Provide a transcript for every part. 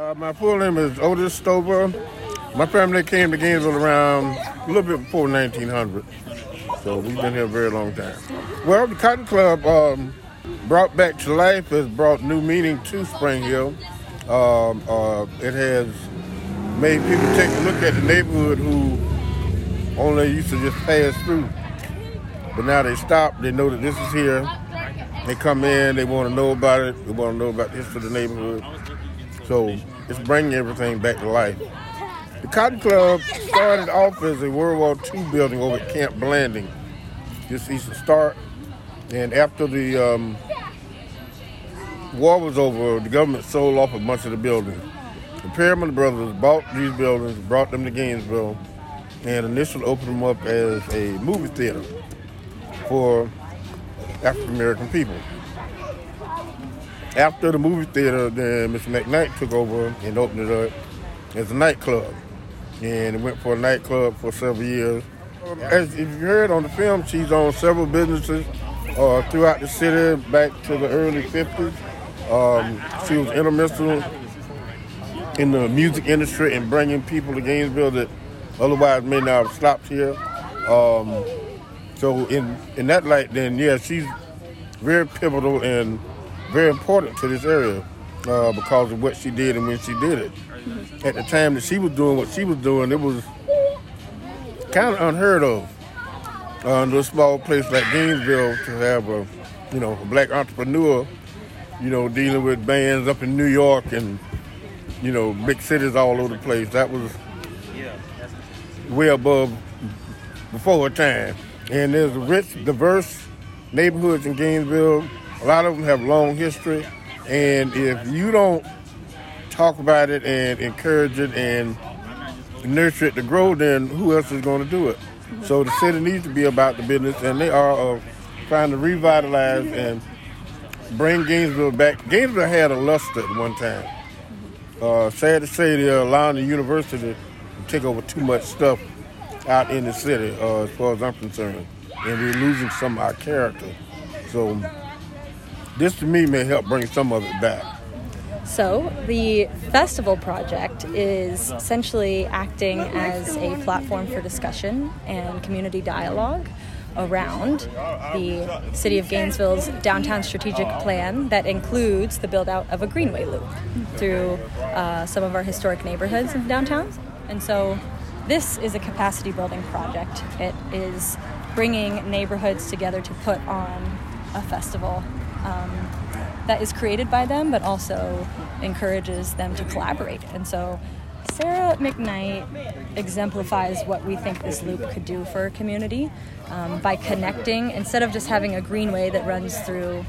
Uh, my full name is Otis Stover. My family came to Gainesville around a little bit before 1900. So we've been here a very long time. Well, the Cotton Club um, brought back to life has brought new meaning to Spring Hill. Um, uh, it has made people take a look at the neighborhood who only used to just pass through. But now they stop, they know that this is here. They come in, they want to know about it, they want to know about the history of the neighborhood. So it's bringing everything back to life. The Cotton Club started off as a World War II building over at Camp Blanding, just east of Starke. And after the um, war was over, the government sold off a bunch of the buildings. The Perriman brothers bought these buildings, brought them to Gainesville, and initially opened them up as a movie theater for African American people. After the movie theater, then Mr. McKnight took over and opened it up as a nightclub and it went for a nightclub for several years. As you heard on the film, she's owned several businesses uh, throughout the city back to the early 50s. Um, she was instrumental in the music industry and bringing people to Gainesville that otherwise may not have stopped here. Um, so in in that light, then yeah, she's very pivotal and very important to this area uh, because of what she did and when she did it at the time that she was doing what she was doing, it was kind of unheard of uh, in a small place like Gainesville to have a, you know, a black entrepreneur, you know, dealing with bands up in New York and, you know, big cities all over the place. That was way above before her time. And there's rich, diverse neighborhoods in Gainesville. A lot of them have long history. And if you don't talk about it and encourage it and nurture it to grow, then who else is going to do it? So the city needs to be about the business, and they are uh, trying to revitalize and bring Gainesville back. Gainesville had a luster at one time. Uh, sad to say, they're allowing the university to take over too much stuff out in the city, uh, as far as I'm concerned, and we're losing some of our character. So this, to me, may help bring some of it back. So, the festival project is essentially acting as a platform for discussion and community dialogue around the City of Gainesville's downtown strategic plan that includes the build out of a greenway loop through uh, some of our historic neighborhoods in downtown. And so, this is a capacity building project. It is bringing neighborhoods together to put on a festival. Um, that is created by them, but also encourages them to collaborate. And so Sarah McKnight exemplifies what we think this loop could do for a community um, by connecting, instead of just having a greenway that runs through,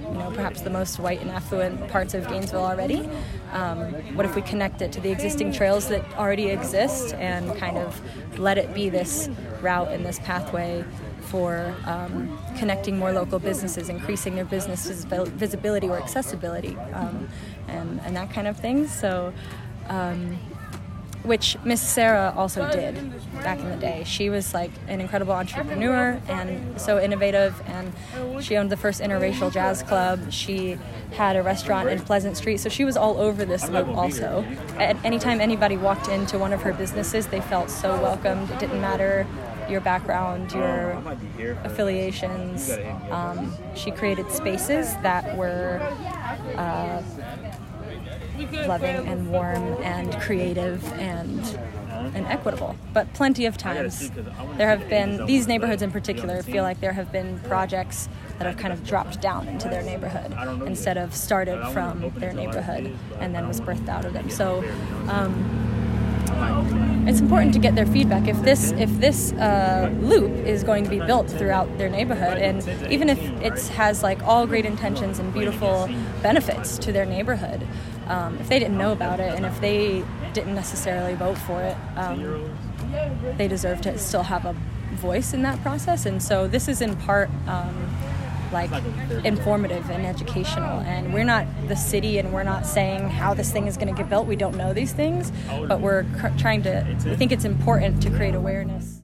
you know, perhaps the most white and affluent parts of Gainesville already. Um, what if we connect it to the existing trails that already exist and kind of let it be this route and this pathway for um, connecting more local businesses, increasing their businesses' visibility or accessibility, um, and, and that kind of thing. So, um, which Miss Sarah also did back in the day. She was like an incredible entrepreneur and so innovative, and she owned the first interracial jazz club. She had a restaurant in Pleasant Street, so she was all over this loop also. At anytime anybody walked into one of her businesses, they felt so welcomed. It didn't matter your background, your affiliations. Um, she created spaces that were uh, loving and warm and creative and and equitable. But plenty of times there have been these neighborhoods in particular feel like there have been projects that have kind of dropped down into their neighborhood instead of started from their neighborhood and then was birthed out of them. So. Um, it's important to get their feedback. If this if this uh, loop is going to be built throughout their neighborhood, and even if it has like all great intentions and beautiful benefits to their neighborhood, um, if they didn't know about it and if they didn't necessarily vote for it, um, they deserve to still have a voice in that process. And so this is in part. Um, like informative and educational. And we're not the city, and we're not saying how this thing is going to get built. We don't know these things, but we're cr- trying to. We think it's important to create awareness.